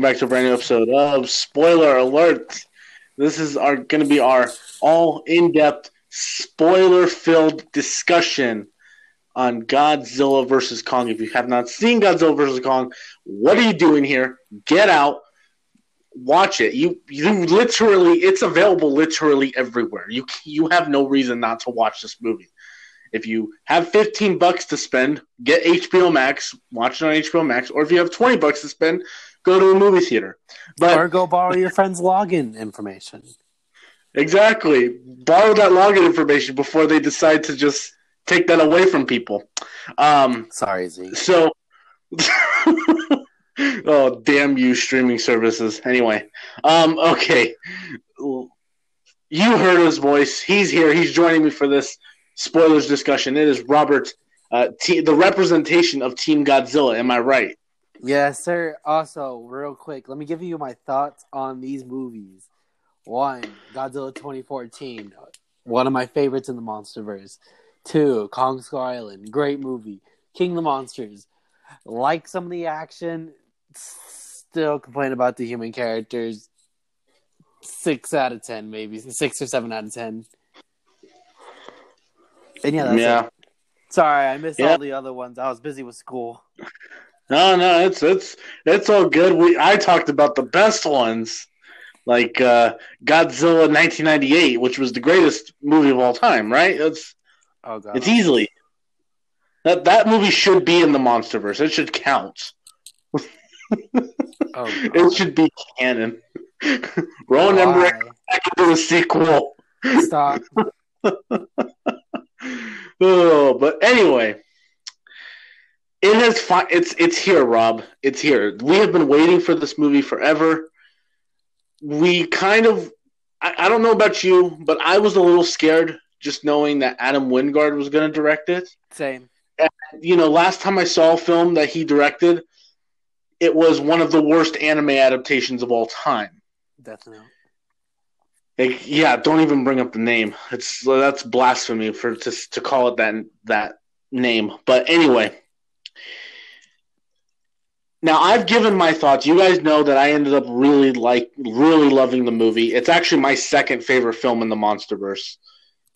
Welcome back to a brand new episode of Spoiler Alert. This is our going to be our all in-depth, spoiler-filled discussion on Godzilla versus Kong. If you have not seen Godzilla versus Kong, what are you doing here? Get out, watch it. You you literally, it's available literally everywhere. You you have no reason not to watch this movie. If you have 15 bucks to spend, get HBO Max, watch it on HBO Max, or if you have 20 bucks to spend, go to a movie theater. But or go borrow your friend's login information. Exactly. Borrow that login information before they decide to just take that away from people. Um, Sorry, Z. so, oh damn you, streaming services. Anyway, um, okay. You heard his voice. He's here. He's joining me for this spoilers discussion. It is Robert, uh, t- the representation of Team Godzilla. Am I right? Yes, sir. Also, real quick, let me give you my thoughts on these movies. One, Godzilla 2014, one of my favorites in the MonsterVerse. Two, Kong Skull Island, great movie. King of the Monsters, like some of the action, still complain about the human characters. Six out of ten, maybe six or seven out of ten. And yeah, that's yeah. it. Sorry, I missed Yeah. all the other ones. I was busy with school. No, no, it's it's it's all good. We I talked about the best ones, like uh, Godzilla 1998, which was the greatest movie of all time. Right? It's Oh god, it's easily that that movie should be in the MonsterVerse. It should count. Oh, It should be canon. Emmerich Why? back into a sequel. Stop. oh, but anyway, it has fi- it's it's here, Rob. It's here. We have been waiting for this movie forever. We kind of, I, I don't know about you, but I was a little scared just knowing that Adam Wingard was going to direct it. Same. You know, last time I saw a film that he directed, it was one of the worst anime adaptations of all time. Definitely. Like, yeah, don't even bring up the name. It's that's blasphemy for to to call it that that name. But anyway, now I've given my thoughts. You guys know that I ended up really like really loving the movie. It's actually my second favorite film in the MonsterVerse.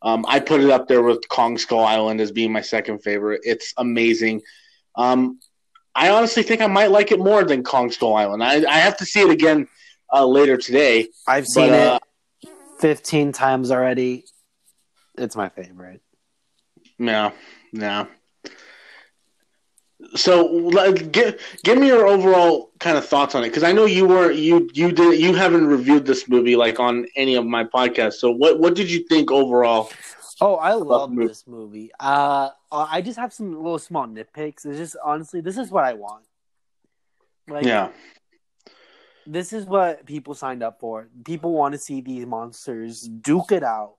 Um, I put it up there with Kong Skull Island as being my second favorite. It's amazing. Um, I honestly think I might like it more than Kong Skull Island. I, I have to see it again uh, later today. I've seen But, uh, it 15 times already. It's my favorite. Yeah, yeah. So, give give me your overall kind of thoughts on it, because I know you were you you did you haven't reviewed this movie like on any of my podcasts. So, what what did you think overall? Oh, I love movie. this movie. Uh, I just have some little small nitpicks. It's just honestly, this is what I want. Like, Yeah, this is what people signed up for. People want to see these monsters duke it out.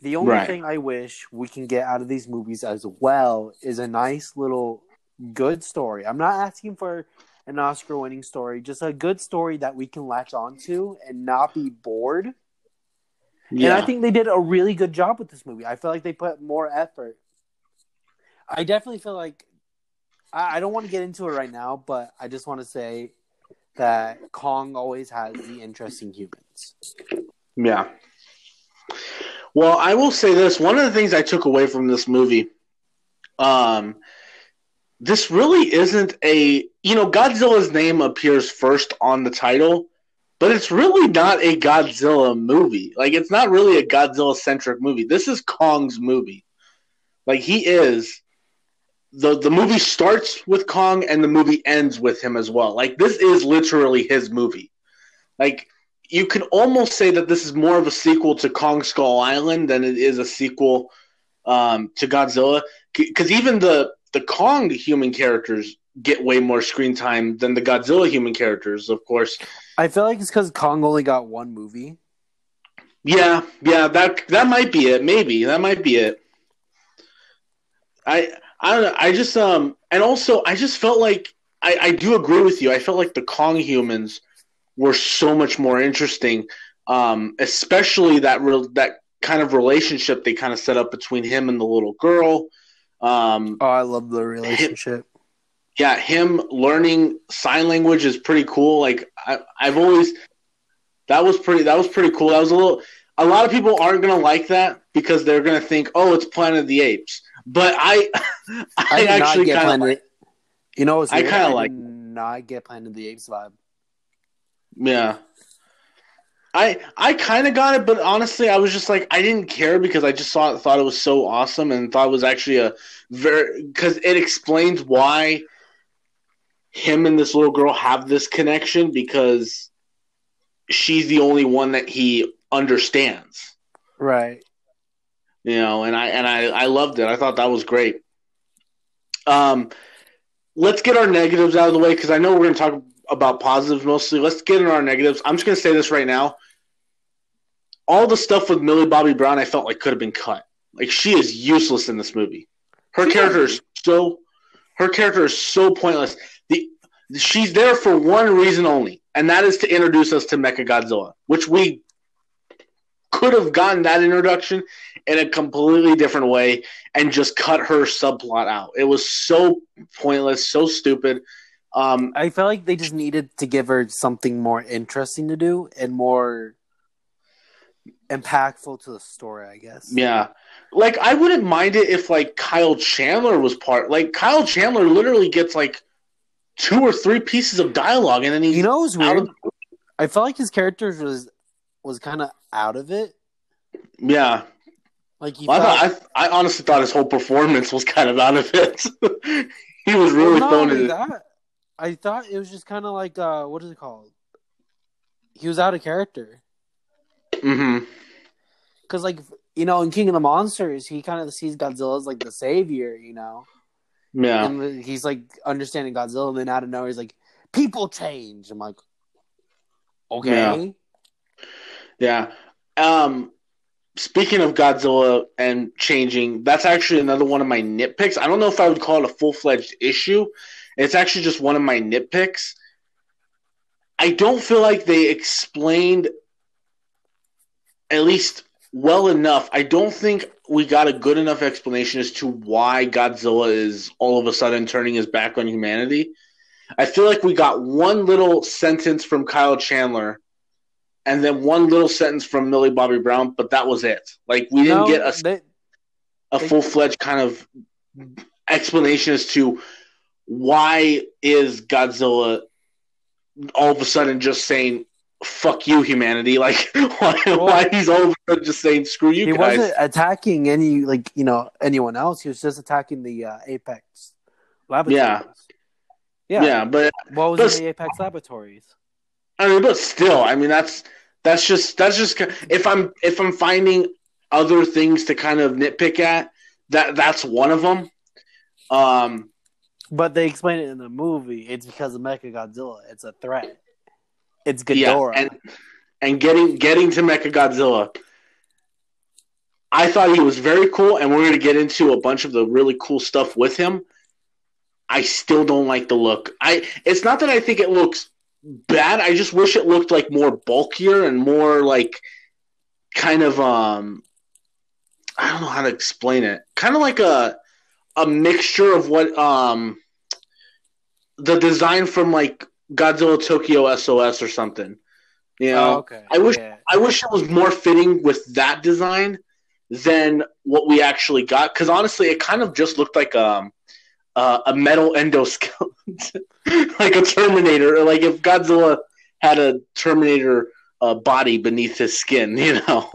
The only Right. thing I wish we can get out of these movies as well is a nice little good story. I'm not asking for an Oscar winning story, just a good story that we can latch onto and not be bored. yeah. And I think they did a really good job with this movie. I feel like they put more effort. I definitely feel like I, I don't want to get into it right now, but I just want to say that Kong always has the interesting humans. Yeah. Well, I will say this. One of the things I took away from this movie, um, this really isn't a you know Godzilla's name appears first on the title, but it's really not a Godzilla movie. Like it's not really a Godzilla centric movie. This is Kong's movie. Like he is the the movie starts with Kong and the movie ends with him as well. Like this is literally his movie. Like you can almost say that this is more of a sequel to Kong Skull Island than it is a sequel um, to Godzilla. Because even the the Kong human characters get way more screen time than the Godzilla human characters, of course. I feel like it's because Kong only got one movie. Yeah, yeah, that that might be it. Maybe that might be it. I I don't know. I just um and also I just felt like I I do agree with you. I felt like the Kong humans were so much more interesting, um, especially that real that kind of relationship they kind of set up between him and the little girl. Um, Oh, I love the relationship. yeah, him learning sign language is pretty cool. Like I, I've always that was pretty that was pretty cool. That was a little a lot of people aren't gonna like that because they're gonna think, oh, it's Planet of the Apes. But I I, I actually kind of like, you know, I kind of like not get Planet of the Apes vibe. Yeah. I I kind of got it, but honestly, I was just like I didn't care because I just saw it, thought it was so awesome, and thought it was actually a very because it explains why him and this little girl have this connection because she's the only one that he understands. Right. You know, and I and I I loved it. I thought that was great. Um, let's get our negatives out of the way because I know we're going to talk about positives mostly. Let's get in our negatives. I'm just going to say this right now. All the stuff with Millie Bobby Brown, I felt like could have been cut. Like she is useless in this movie. Her character is so her character is so pointless. The she's there for one reason only, and that is to introduce us to Mecha Godzilla, which we could have gotten that introduction in a completely different way and just cut her subplot out. It was so pointless, so stupid. Um, I felt like they just needed to give her something more interesting to do and more impactful to the story, I guess. Yeah. Like I wouldn't mind it if like Kyle Chandler was part like Kyle Chandler literally gets like two or three pieces of dialogue and then he's You know what's weird? of- I felt like his character was was kind of out of it. Yeah. Like Well, I, thought, I, I honestly thought his whole performance was kind of out of it. he was really Well, not throwing it. that, I thought it was just kind of like uh, what is it called? He was out of character hmm because, like, you know, in King of the Monsters, he kind of sees Godzilla as like the savior, you know, Yeah. and he's like understanding Godzilla. And then out of nowhere, he's like, "People change." I'm like, okay, Yeah. Um, speaking of Godzilla and changing, that's actually another one of my nitpicks. I don't know if I would call it a full fledged issue. It's actually just one of my nitpicks. I don't feel like they explained at least well enough. I don't think we got a good enough explanation as to why Godzilla is all of a sudden turning his back on humanity. I feel like we got one little sentence from Kyle Chandler and then one little sentence from Millie Bobby Brown, but that was it. Like we didn't get a, they- a full fledged kind of explanation as to why is Godzilla all of a sudden just saying "fuck you, humanity"? Like why, why he's all of a just saying "screw you he guys"? wasn't attacking any like you know anyone else. He was just attacking the uh, Apex laboratories. Yeah. yeah, yeah, but What was But- in the Apex laboratories? I mean, but still, I mean that's that's just that's just if I'm if I'm finding other things to kind of nitpick at that that's one of them. Um, But they explain it in the movie. It's because of Mecha Godzilla. It's a threat. It's yeah, and and getting getting to Mecha Godzilla, I thought he was very cool, and we're going to get into a bunch of the really cool stuff with him. I still don't like the look. I it's not that I think it looks bad. I just wish it looked like more bulkier and more like kind of um I don't know how to explain it. Kind of like a a mixture of what um the design from like Godzilla Tokyo SOS or something. You know, oh, okay. I wish- Yeah. I wish it was more fitting with that design than what we actually got. Because honestly, it kind of just looked like um, uh, a metal endoskeleton, like a Terminator, or like if Godzilla had a Terminator uh, body beneath his skin. You know?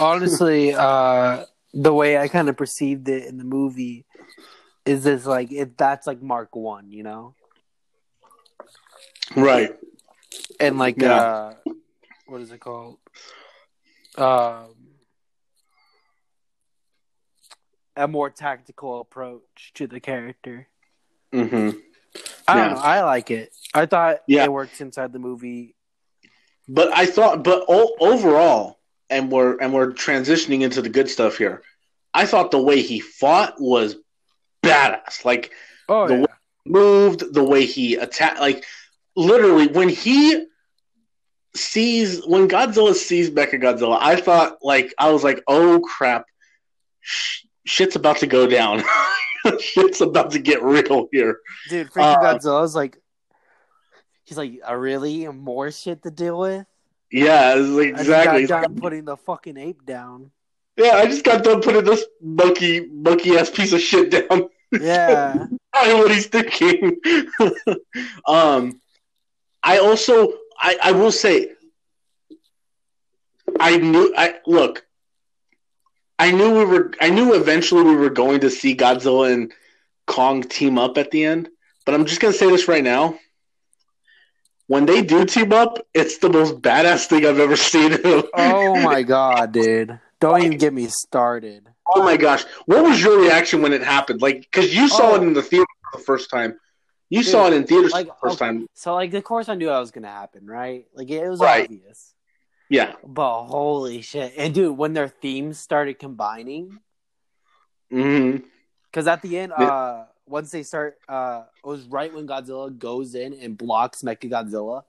Honestly, uh, the way I kind of perceived it in the movie is this like if that's like Mark One, you know, right. and like Yeah. uh, what is it called? Um, a more tactical approach to the character. hmm I Yeah. don't know. I like it. I thought Yeah. it works inside the movie. But I thought, but o- overall, and we're and we're transitioning into the good stuff here. I thought the way he fought was badass. Like Oh The yeah. moved, the way he attacked, like literally when he sees when Godzilla sees Mecha Godzilla, I thought like I was like, oh crap, Sh- shit's about to go down. shit's about to get real here. Dude, freaking Uh, Godzilla's like, he's like, uh, really more shit to deal with. Yeah, I exactly. just got done putting the fucking ape down. yeah, I just got done putting this monkey monkey ass piece of shit down. Yeah, I know what he's thinking. um, I also, I, I will say, I knew. I look. I knew we were. I knew eventually we were going to see Godzilla and Kong team up at the end. But I'm just gonna say this right now. When they do team up, it's the most badass thing I've ever seen. Oh my god, dude! Don't even get me started. Oh my gosh! What was your reaction when it happened? Like, because you saw Oh. it in the theater for the first time. You Dude, saw it in theaters like, the first okay. time. So, like, of course, I knew that was gonna happen, right? Like, it was Right. obvious. Yeah. But holy shit! And dude, when their themes started combining, hmm because at the end, Yeah. uh, once they start, uh, it was right when Godzilla goes in and blocks Mechagodzilla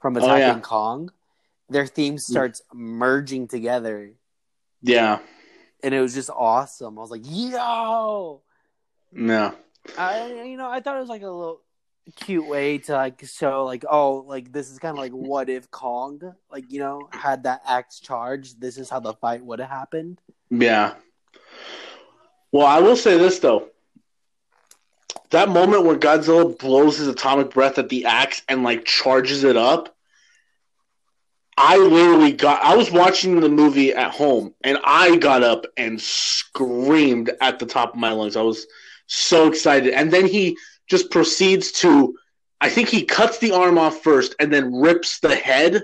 from Oh, attacking yeah. Kong. Their theme starts merging together, Yeah. and it was just awesome. I was like, "Yo!" No. I, you know, I thought it was like a little cute way to like show, like, oh, like this is kind of like what if Kong, like you know, had that axe charged This is how the fight would have happened. Yeah. Well, I will say this though. That moment where Godzilla blows his atomic breath at the axe and like charges it up, I literally got. I was watching the movie at home and I got up and screamed at the top of my lungs. I was so excited, and then he just proceeds to. I think he cuts the arm off first and then rips the head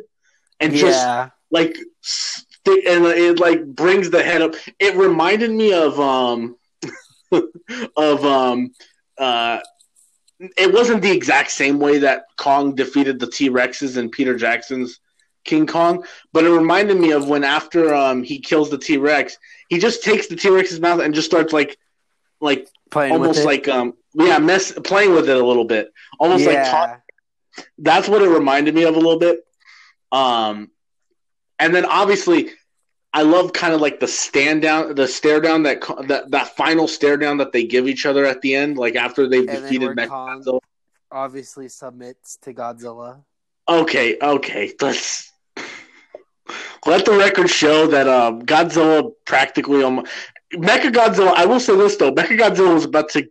and just yeah, like st- and it like brings the head up. It reminded me of um of um uh it wasn't the exact same way that Kong defeated the T Rexes in Peter Jackson's King Kong, but it reminded me of when after um he kills the T Rex, he just takes the T Rex's mouth and just starts like like playing almost like um yeah mess playing with it a little bit, almost like yeah, that's what it reminded me of a little bit. Um, and then obviously, I love kind of like the stand down, the stare down that that that final stare down that they give each other at the end, like after they've and defeated Mechagodzilla. obviously submits to Godzilla. Okay, okay, let's let the record show that um, Godzilla practically almost Mecha Godzilla. I will say this though, Mecha Godzilla was about to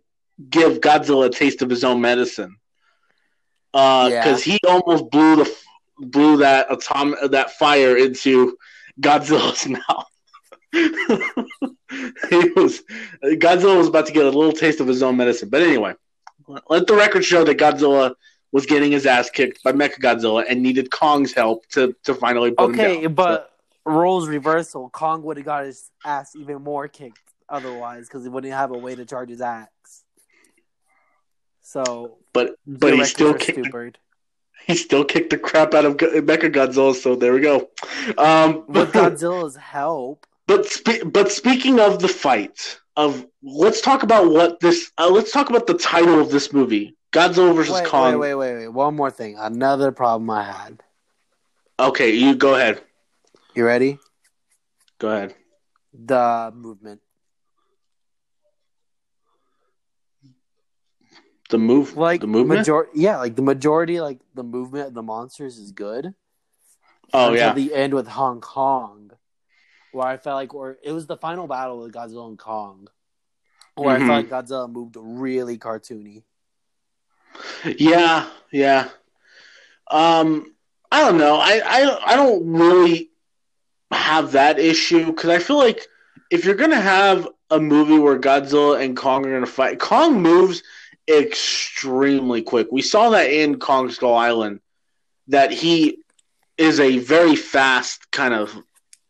give Godzilla a taste of his own medicine because Yeah. he almost blew the blew that atom that fire into Godzilla's mouth. he was Godzilla was about to get a little taste of his own medicine, but anyway, let the record show that Godzilla was getting his ass kicked by Mechagodzilla and needed Kong's help to, to finally put him Okay, down. but roles reversal. Kong would have got his ass even more kicked otherwise because he wouldn't have a way to charge his axe. So, but but he still kicked stupid. he still kicked the crap out of Go- Mechagodzilla. So there we go. Um, With Godzilla's help, But spe- but speaking of the fight, of let's talk about what this. Uh, let's talk about the title of this movie, Godzilla versus wait, Kong. wait, wait, wait, wait. One more thing. Another problem I had. Okay, you go ahead. You ready? Go ahead. The movement. The move, Like the movement. Major- yeah, like the majority, like the movement of the monsters is good. oh until yeah, the end with Hong Kong, where I felt like, or it was the final battle with Godzilla and Kong, where Mhm. I felt like Godzilla moved really cartoony. yeah, yeah. Um, I don't know. I I I don't really have that issue because I feel like if you're gonna have a movie where Godzilla and Kong are gonna fight, Kong moves extremely quick. We saw that in Kong Skull Island that he is a very fast kind of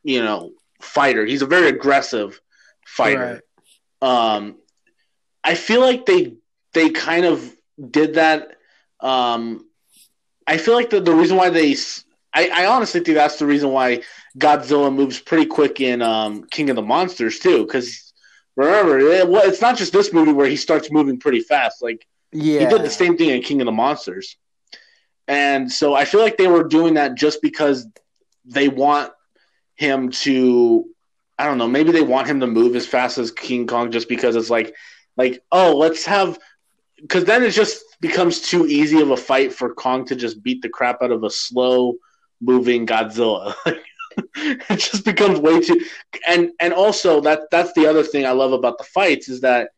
you know fighter. He's a very aggressive fighter. Um, I feel like they they kind of did that. Um, I feel like the, the reason why they, I, I honestly think that's the reason why Godzilla moves pretty quick in um, King of the Monsters too. Because remember, it, well, it's not just this movie where he starts moving pretty fast. Like Yeah, he did the same thing in King of the Monsters, and so I feel like they were doing that just because they want him to. I don't know. Maybe they want him to move as fast as King Kong, just because it's like Like, oh, let's have because then it just becomes too easy of a fight for Kong to just beat the crap out of a slow moving Godzilla. it just becomes way too and and also that that's the other thing I love about the fights is that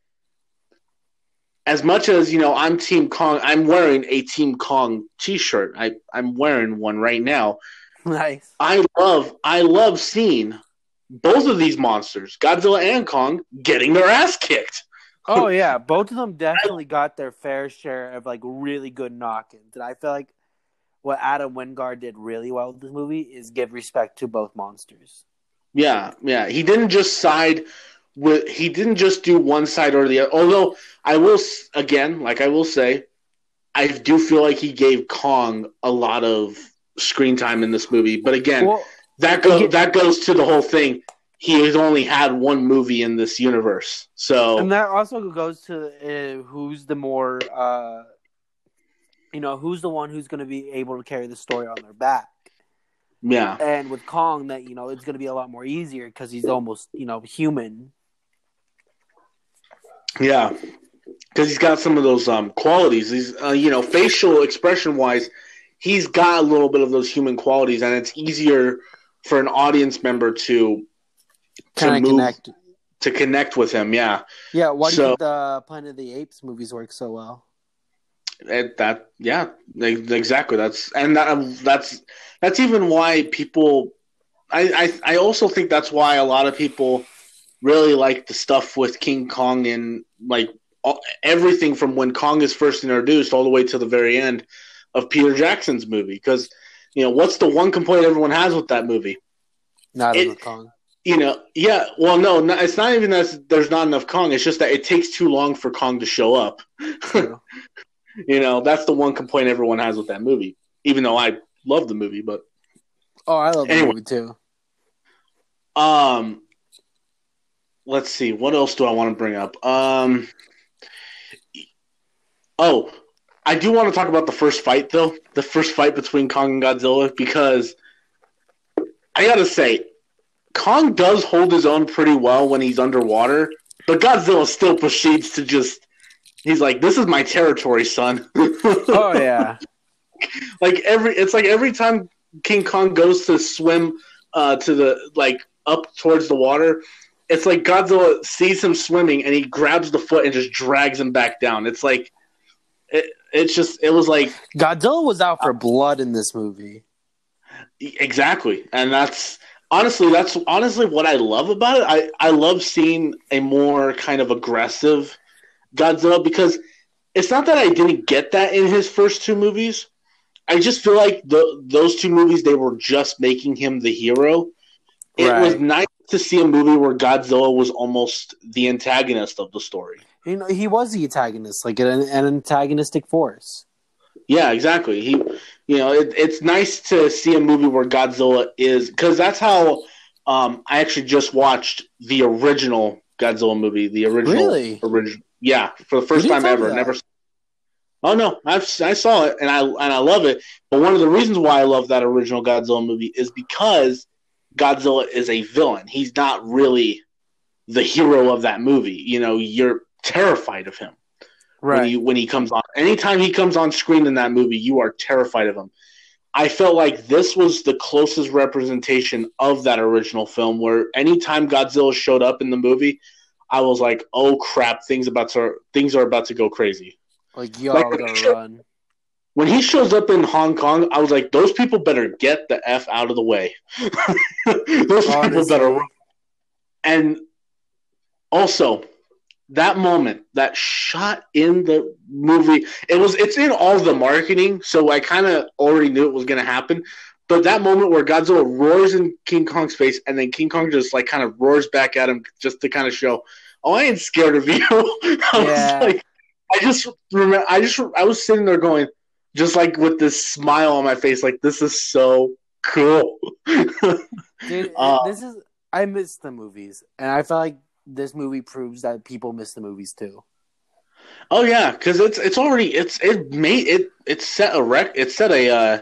as much as you know I'm Team Kong, I'm wearing a Team Kong T-shirt. I I'm wearing one right now. Nice. I love I love seeing both of these monsters, Godzilla and Kong, getting their ass kicked. Oh yeah, both of them definitely got their fair share of like really good knock-ins, and I feel like what Adam Wingard did really well with this movie is give respect to both monsters. Yeah, yeah. He didn't just side with. He didn't just do one side or the other. Although I will again, like I will say, I do feel like he gave Kong a lot of screen time in this movie. But again, well, that goes that goes to the whole thing. He has only had one movie in this universe, so and that also goes to uh, who's the more, uh, you know, who's the one who's going to be able to carry the story on their back. Yeah, and with Kong, that you know, it's going to be a lot more easier because he's almost you know human. Yeah, because he's got some of those um, qualities. He's uh, you know facial expression wise, he's got a little bit of those human qualities, and it's easier for an audience member to to move connect. to connect with him. Yeah. Yeah. Why so, do you think the Planet of the Apes movies work so well? It, that yeah, exactly. That's and that um, that's that's even why people. I, I I also think that's why a lot of people really like the stuff with King Kong and like all, everything from when Kong is first introduced all the way to the very end of Peter Jackson's movie because you know what's the one complaint everyone has with that movie? Not enough Kong. You know, yeah. Well, no, no, it's not even that there's not enough Kong. It's just that it takes too long for Kong to show up. you know, that's the one complaint everyone has with that movie. Even though I love the movie, but oh, I love anyway, the movie too. Um, let's see. What else do I want to bring up? Um, oh, I do want to talk about the first fight, though. The first fight between Kong and Godzilla, because I gotta say, Kong does hold his own pretty well when he's underwater, but Godzilla still proceeds to just. He's like, "This is my territory, son." oh yeah. like every, it's like every time King Kong goes to swim uh, to the like up towards the water, it's like Godzilla sees him swimming and he grabs the foot and just drags him back down. It's like it, it's just it was like Godzilla was out for blood in this movie. Exactly, and that's honestly that's honestly what I love about it. I I love seeing a more kind of aggressive Godzilla because it's not that I didn't get that in his first two movies. I just feel like the, those two movies they were just making him the hero. It right. was nice to see a movie where Godzilla was almost the antagonist of the story. You know, he was the antagonist, like an, an antagonistic force. Yeah, exactly. He, you know, it, it's nice to see a movie where Godzilla is because that's how um, I actually just watched the original Godzilla movie. The original, really, original, yeah, for the first time ever. Never. Oh no, I've, I saw it and I and I love it. But one of the reasons why I love that original Godzilla movie is because Godzilla is a villain. He's not really the hero of that movie. You know, you're terrified of him. Right. When, he when he comes on. Anytime he comes on screen in that movie, you are terrified of him. I felt like this was the closest representation of that original film where anytime Godzilla showed up in the movie, I was like, "Oh crap, things about to things are about to go crazy." Like y'all like, gotta run. When he shows up in Hong Kong, I was like, "Those people better get the f out of the way." those Honestly. people better run. And also, that moment, that shot in the movie, it was it's in all the marketing, so I kind of already knew it was going to happen. But that moment where Godzilla roars in King Kong's face, and then King Kong just like kind of roars back at him, just to kind of show, "Oh, I ain't scared of you." I yeah. was like, I just remember, I just I was sitting there going, just like with this smile on my face, like this is so cool. Dude, uh, this is I miss the movies, and I felt like this movie proves that people miss the movies too. Oh yeah, because it's it's already it's it made it it set a rec it set a uh,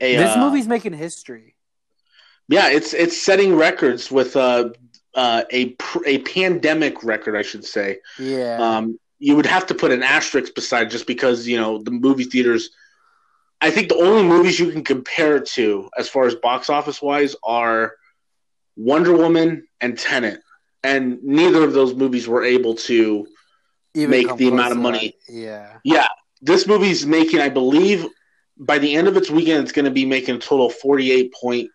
a this uh, movie's making history. Yeah, it's it's setting records with uh uh, a pr- a pandemic record, I should say. Yeah. Um, you would have to put an asterisk beside just because you know the movie theaters. I think the only movies you can compare it to, as far as box office wise, are Wonder Woman and Tenet, and neither of those movies were able to Even make the amount of money. that. Yeah. Yeah, this movie's making, I believe, by the end of its weekend, it's going to be making a total forty-eight point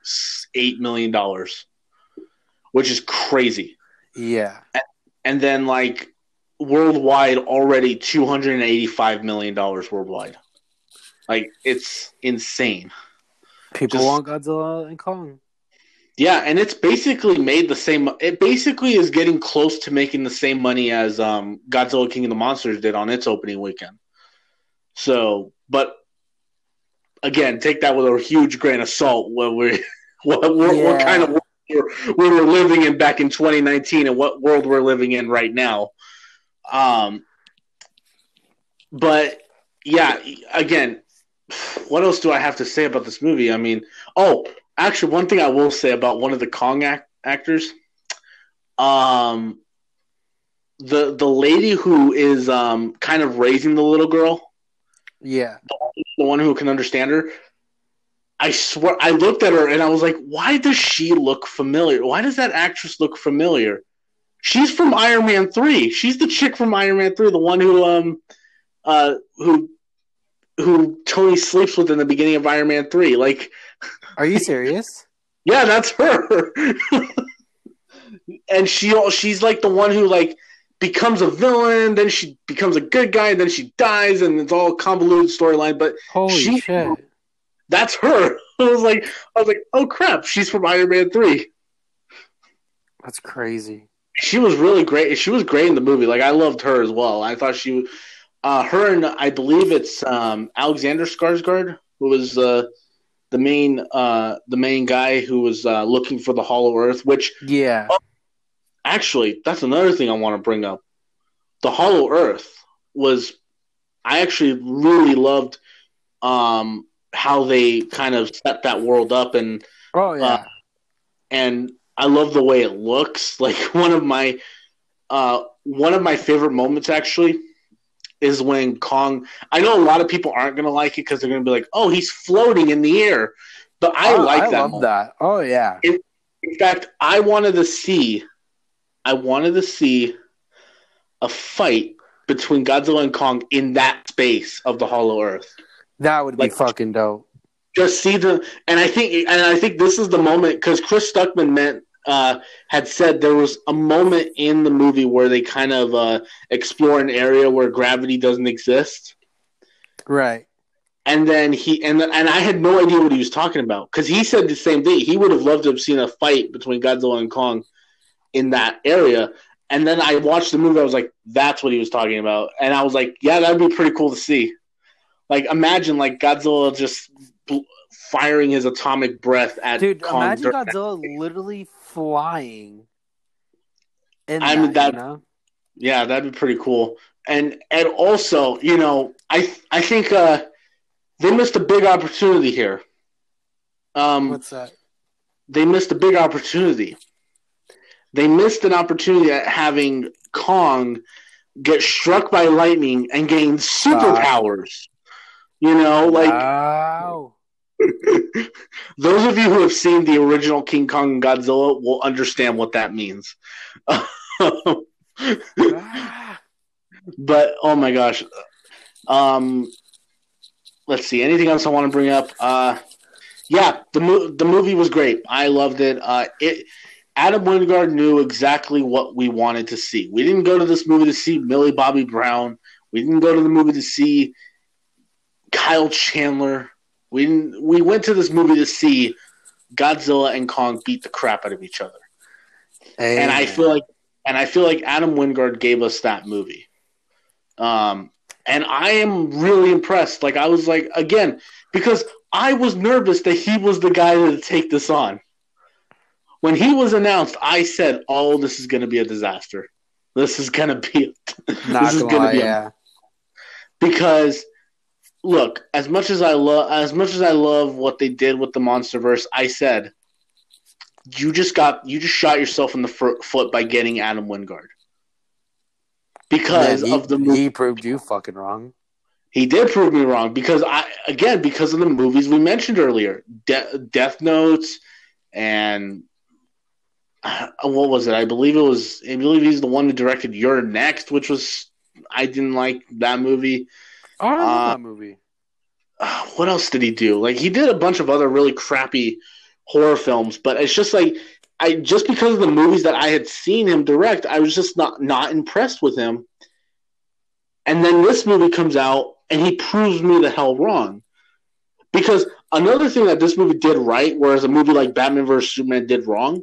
eight million dollars, which is crazy. Yeah. And then, like worldwide, already two hundred and eighty-five million dollars worldwide. Like it's insane. People Just- want Godzilla and Kong. Yeah, and it's basically made the same. It basically is getting close to making the same money as um, Godzilla King of the Monsters did on its opening weekend. So, but again, take that with a huge grain of salt. What we're what, what, what Yeah. kind of world we're, we were living in back in 2019 and what world we're living in right now. Um, but yeah, again, what else do I have to say about this movie? I mean, oh, actually, one thing I will say about one of the Kong act- actors, um, the the lady who is um kind of raising the little girl, Yeah. the one who can understand her. I swear, I looked at her and I was like, "Why does she look familiar? Why does that actress look familiar?" She's from Iron Man three. She's the chick from Iron Man three, the one who um, uh, who who Tony sleeps with in the beginning of Iron Man three. Like, Are you serious? yeah, that's her. and she she's like the one who like becomes a villain, then she becomes a good guy, and then she dies, and it's all convoluted storyline. But Holy She- shit. that's her. I was like, I was like, oh crap, she's from Iron Man three. That's crazy. She was really great. She was great in the movie. Like I loved her as well. I thought she, uh, her and I believe it's um, Alexander Skarsgård who was uh, the main uh, the main guy who was uh, looking for the Hollow Earth. Which Yeah. Actually, that's another thing I want to bring up. The Hollow Earth was, I actually really loved um, how they kind of set that world up and Oh yeah. and I love the way it looks. Like one of my uh, one of my favorite moments actually is when Kong. I know a lot of people aren't going to like it because they're going to be like, "Oh, he's floating in the air," but I Oh, like I that. love moment. that. Oh yeah. In fact, I wanted to see, I wanted to see a fight between Godzilla and Kong in that space of the Hollow Earth. That would be fucking dope. just see the and I think and I think this is the moment because Chris Stuckmann meant uh, had said there was a moment in the movie where they kind of uh, explore an area where gravity doesn't exist, Right. and then he and and I had no idea what he was talking about because he said the same thing. He would have loved to have seen a fight between Godzilla and Kong in that area. And then I watched the movie. I was like, "That's what he was talking about," and I was like, "Yeah, that'd be pretty cool to see." Like, imagine like Godzilla just bl- firing his atomic breath at Dude, Kong. imagine during- Godzilla literally flying. I mean, that- you know? Yeah, that'd be pretty cool. And and also, you know, I I think uh, they missed a big opportunity here. Um, What's that? they missed a big opportunity. They missed an opportunity at having Kong get struck by lightning and gain superpowers. You know, like wow. those of you who have seen the original King Kong and Godzilla will understand what that means. But oh my gosh, um, let's see. Anything else I want to bring up? Uh, yeah, the mo- the movie was great. I loved it. Uh, it Adam Wingard knew exactly what we wanted to see. We didn't go to this movie to see Millie Bobby Brown. We didn't go to the movie to see Kyle Chandler. We didn't. We went to this movie to see Godzilla and Kong beat the crap out of each other and I feel like and I feel like Adam Wingard gave us that movie. Um, and I am really impressed. Like I was like again because I was nervous that he was the guy to take this on. When he was announced, I said, "Oh, this is going to be a disaster. This is going to be Not this is gonna lie, be a- because look, as much as I love as much as I love what they did with the MonsterVerse, I said you just got you just shot yourself in the fr- foot by getting Adam Wingard because Man, he, of the movie. he proved you fucking wrong. He did prove me wrong because I again because of the movies we mentioned earlier, De- Death Notes, and what was it? I believe it was. I believe he's the one who directed You're Next, which was I didn't like that movie. Oh, I love Uh, that movie. What else did he do? Like he did a bunch of other really crappy horror films, but it's just like I just because of the movies that I had seen him direct, I was just not not impressed with him. And then this movie comes out and he proves me the hell wrong. Because another thing that this movie did right, whereas a movie like Batman vs Superman did wrong,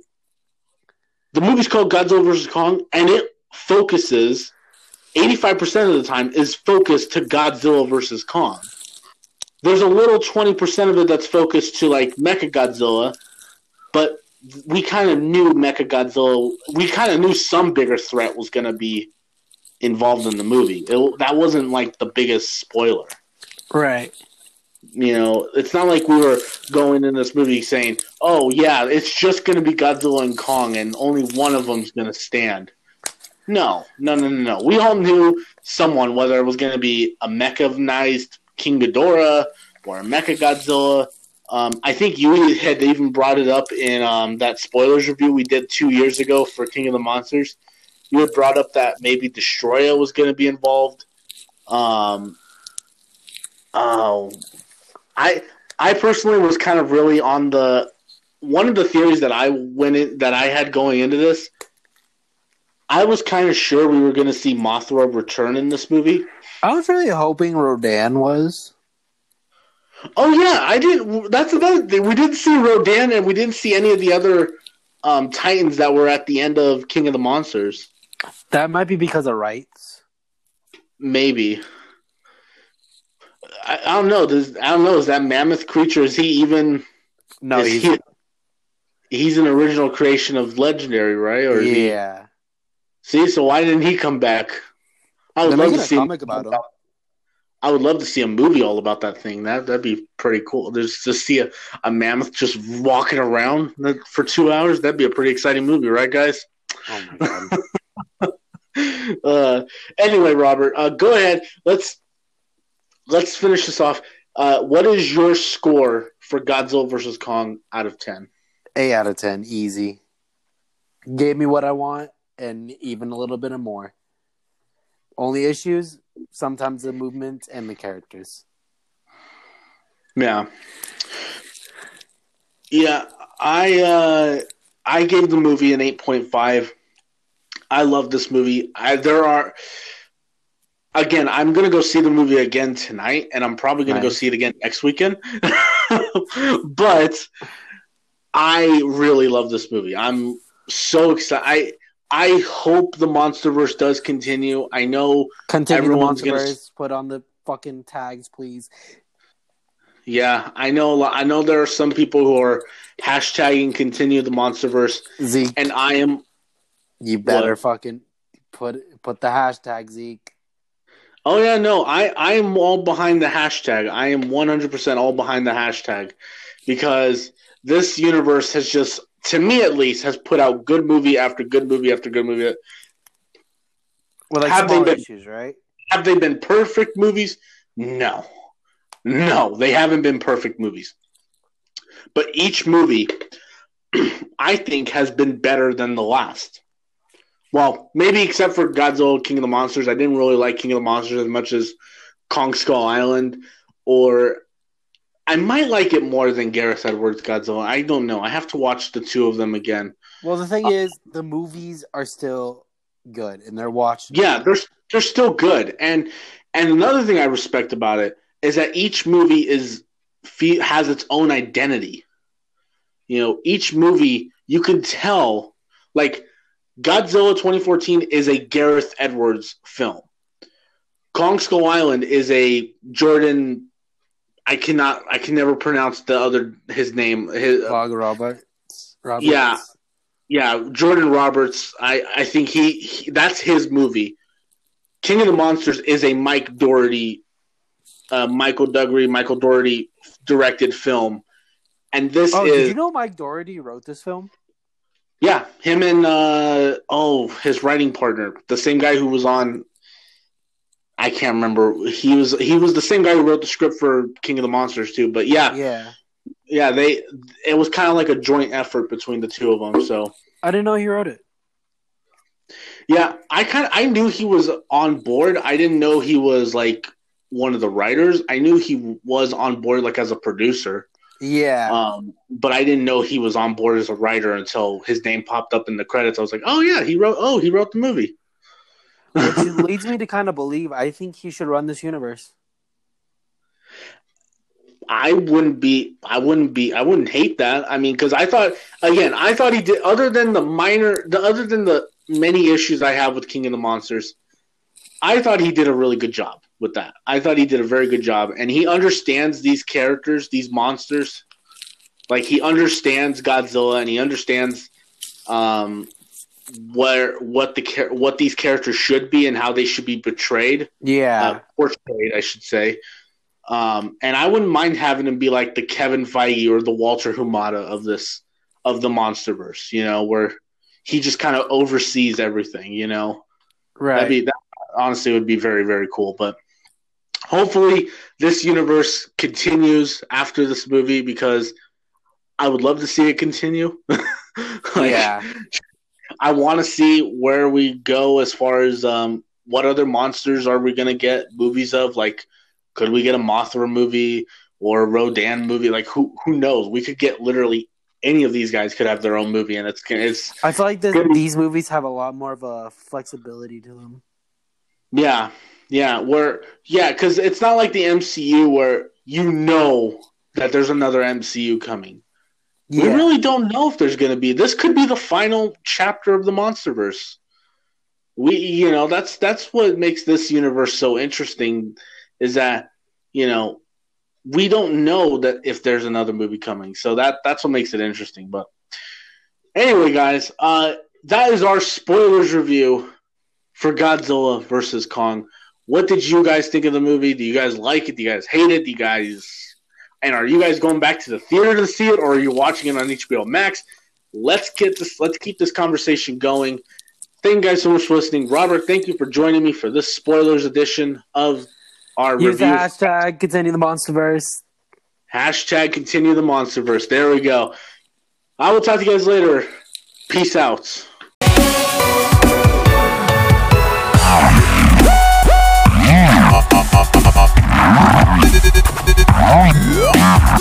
the movie's called Godzilla vs Kong, and it focuses eighty five percent of the time is focused to Godzilla versus Kong. There's a little twenty percent of it that's focused to like Mecha Godzilla, but we kind of knew Mecha Godzilla. We kind of knew some bigger threat was going to be involved in the movie. It, that wasn't like the biggest spoiler. Right. You know, it's not like we were going in this movie saying, "Oh yeah, it's just going to be Godzilla and Kong, and only one of them's going to stand." No, no, no, no, no. We all knew someone, whether it was going to be a mechanized King Ghidorah or a Mecha Godzilla. Um, I think you had even brought it up in um, that spoilers review we did two years ago for King of the Monsters. You had brought up that maybe Destroyer was going to be involved. Um, oh, I I personally was kind of really on the one of the theories that I went in, that I had going into this. I was kind of sure we were going to see Mothra return in this movie. I was really hoping Rodan was. Oh yeah, I didn't. That's another thing. We didn't see Rodan, and we didn't see any of the other um, Titans that were at the end of King of the Monsters. That might be because of rights. Maybe. I, I don't know. Does I don't know. Is that mammoth creature? Is he even? No, he's he, he's an original creation of Legendary, right? Or is he- yeah. see, so why didn't he come back? I would They're love to a see. comic about him. I would love to see a movie all about that thing. That that'd be pretty cool. Just to see a, a mammoth just walking around for two hours. That'd be a pretty exciting movie, right, guys? Oh my god. uh, anyway, Robert, uh, go ahead. Let's let's finish this off. Uh, what is your score for Godzilla versus Kong out of ten? Eight out of ten, easy. Gave me what I want and even a little bit of more. Only issues, sometimes the movement and the characters. Yeah, yeah. I uh, I gave the movie an eight point five. I love this movie. I, there are again. I'm gonna go see the movie again tonight, and I'm probably gonna go see it again next weekend. but I really love this movie. I'm so excited. I I hope the MonsterVerse does continue. I know Continue Everyone's gonna- Put on the fucking tags, please. Yeah, I know. I know there are some people who are hashtagging continue the MonsterVerse, Zeke, and I am. you better What? fucking put put the hashtag Zeke. Oh yeah, no, I I am all behind the hashtag. I am one hundred percent all behind the hashtag because this universe has just, to me at least, has put out good movie after good movie after good movie. With like Have they been- issues, right? Have they been perfect movies? No, no, they haven't been perfect movies. But each movie, I think, has been better than the last. Well, maybe except for Godzilla King of the Monsters. I didn't really like King of the Monsters as much as Kong Skull Island, or I might like it more than Gareth Edwards Godzilla. I don't know. I have to watch the two of them again. Well, the thing uh, is, the movies are still good and they're watched. Yeah, they're they're still good. And and another thing I respect about it is that each movie is has its own identity. You know, each movie you can tell like Godzilla 2014 is a Gareth Edwards film. Kong Skull Island is a Jordan I cannot I can never pronounce the other his name his Vogt-Roberts. Roberts. Yeah. yeah, Jordan Roberts. I I think he, he that's his movie. King of the Monsters is a Mike Dougherty, uh, Michael Duggery, Michael Dougherty directed film, and this Oh, is did you know Mike Dougherty wrote this film? Yeah, him and uh oh, his writing partner, the same guy who was on. I can't remember. He was he was the same guy who wrote the script for King of the Monsters too. But yeah, Yeah. yeah, they it was kind of like a joint effort between the two of them. So I didn't know he wrote it. yeah, I kind of I knew he was on board. I didn't know he was like one of the writers. I knew he was on board like as a producer. Yeah. Um, but I didn't know he was on board as a writer until his name popped up in the credits. I was like, oh yeah, he wrote. Oh, he wrote the movie. Which leads me to kind of believe I think he should run this universe. I wouldn't be. I wouldn't be. I wouldn't hate that. I mean, because I thought again, I thought he did. Other than the minor, the other than the many issues I have with King of the Monsters, I thought he did a really good job with that. I thought he did a very good job, and he understands these characters, these monsters. Like he understands Godzilla, and he understands um, where what the what these characters should be and how they should be portrayed. Yeah. uh, portrayed, I should say. Um, and I wouldn't mind having him be like the Kevin Feige or the Walter Hamada of this of the MonsterVerse, you know, where he just kind of oversees everything, you know. right. That'd be that honestly would be very very cool. But hopefully this universe continues after this movie because I would love to see it continue. Like, yeah. I want to see where we go as far as um, what other monsters are we gonna get movies of? Like, could we get a Mothra movie or a Rodan movie? Like, who who knows? We could get literally any of these guys could have their own movie, and it's it's I feel like Good. these movies have a lot more of a flexibility to them. yeah yeah where yeah because it's not like the MCU where you know that there's another MCU coming. Yeah. We really don't know if there's going to be. This could be the final chapter of the MonsterVerse. We, you know, that's that's what makes this universe so interesting, is that you know we don't know that if there's another movie coming. So that that's what makes it interesting. But anyway, guys, uh, that is our spoilers review for Godzilla versus Kong. What did you guys think of the movie? Do you guys like it? Do you guys hate it? Do you guys and are you guys going back to the theater to see it, or are you watching it on HBO Max? Let's get this. Let's keep this conversation going. Thank you guys so much for listening, Robert. Thank you for joining me for this spoilers edition of our Use review. hashtag continue the monsterverse. Hashtag continue the monsterverse. There we go. I will talk to you guys later. Peace out. Yeah.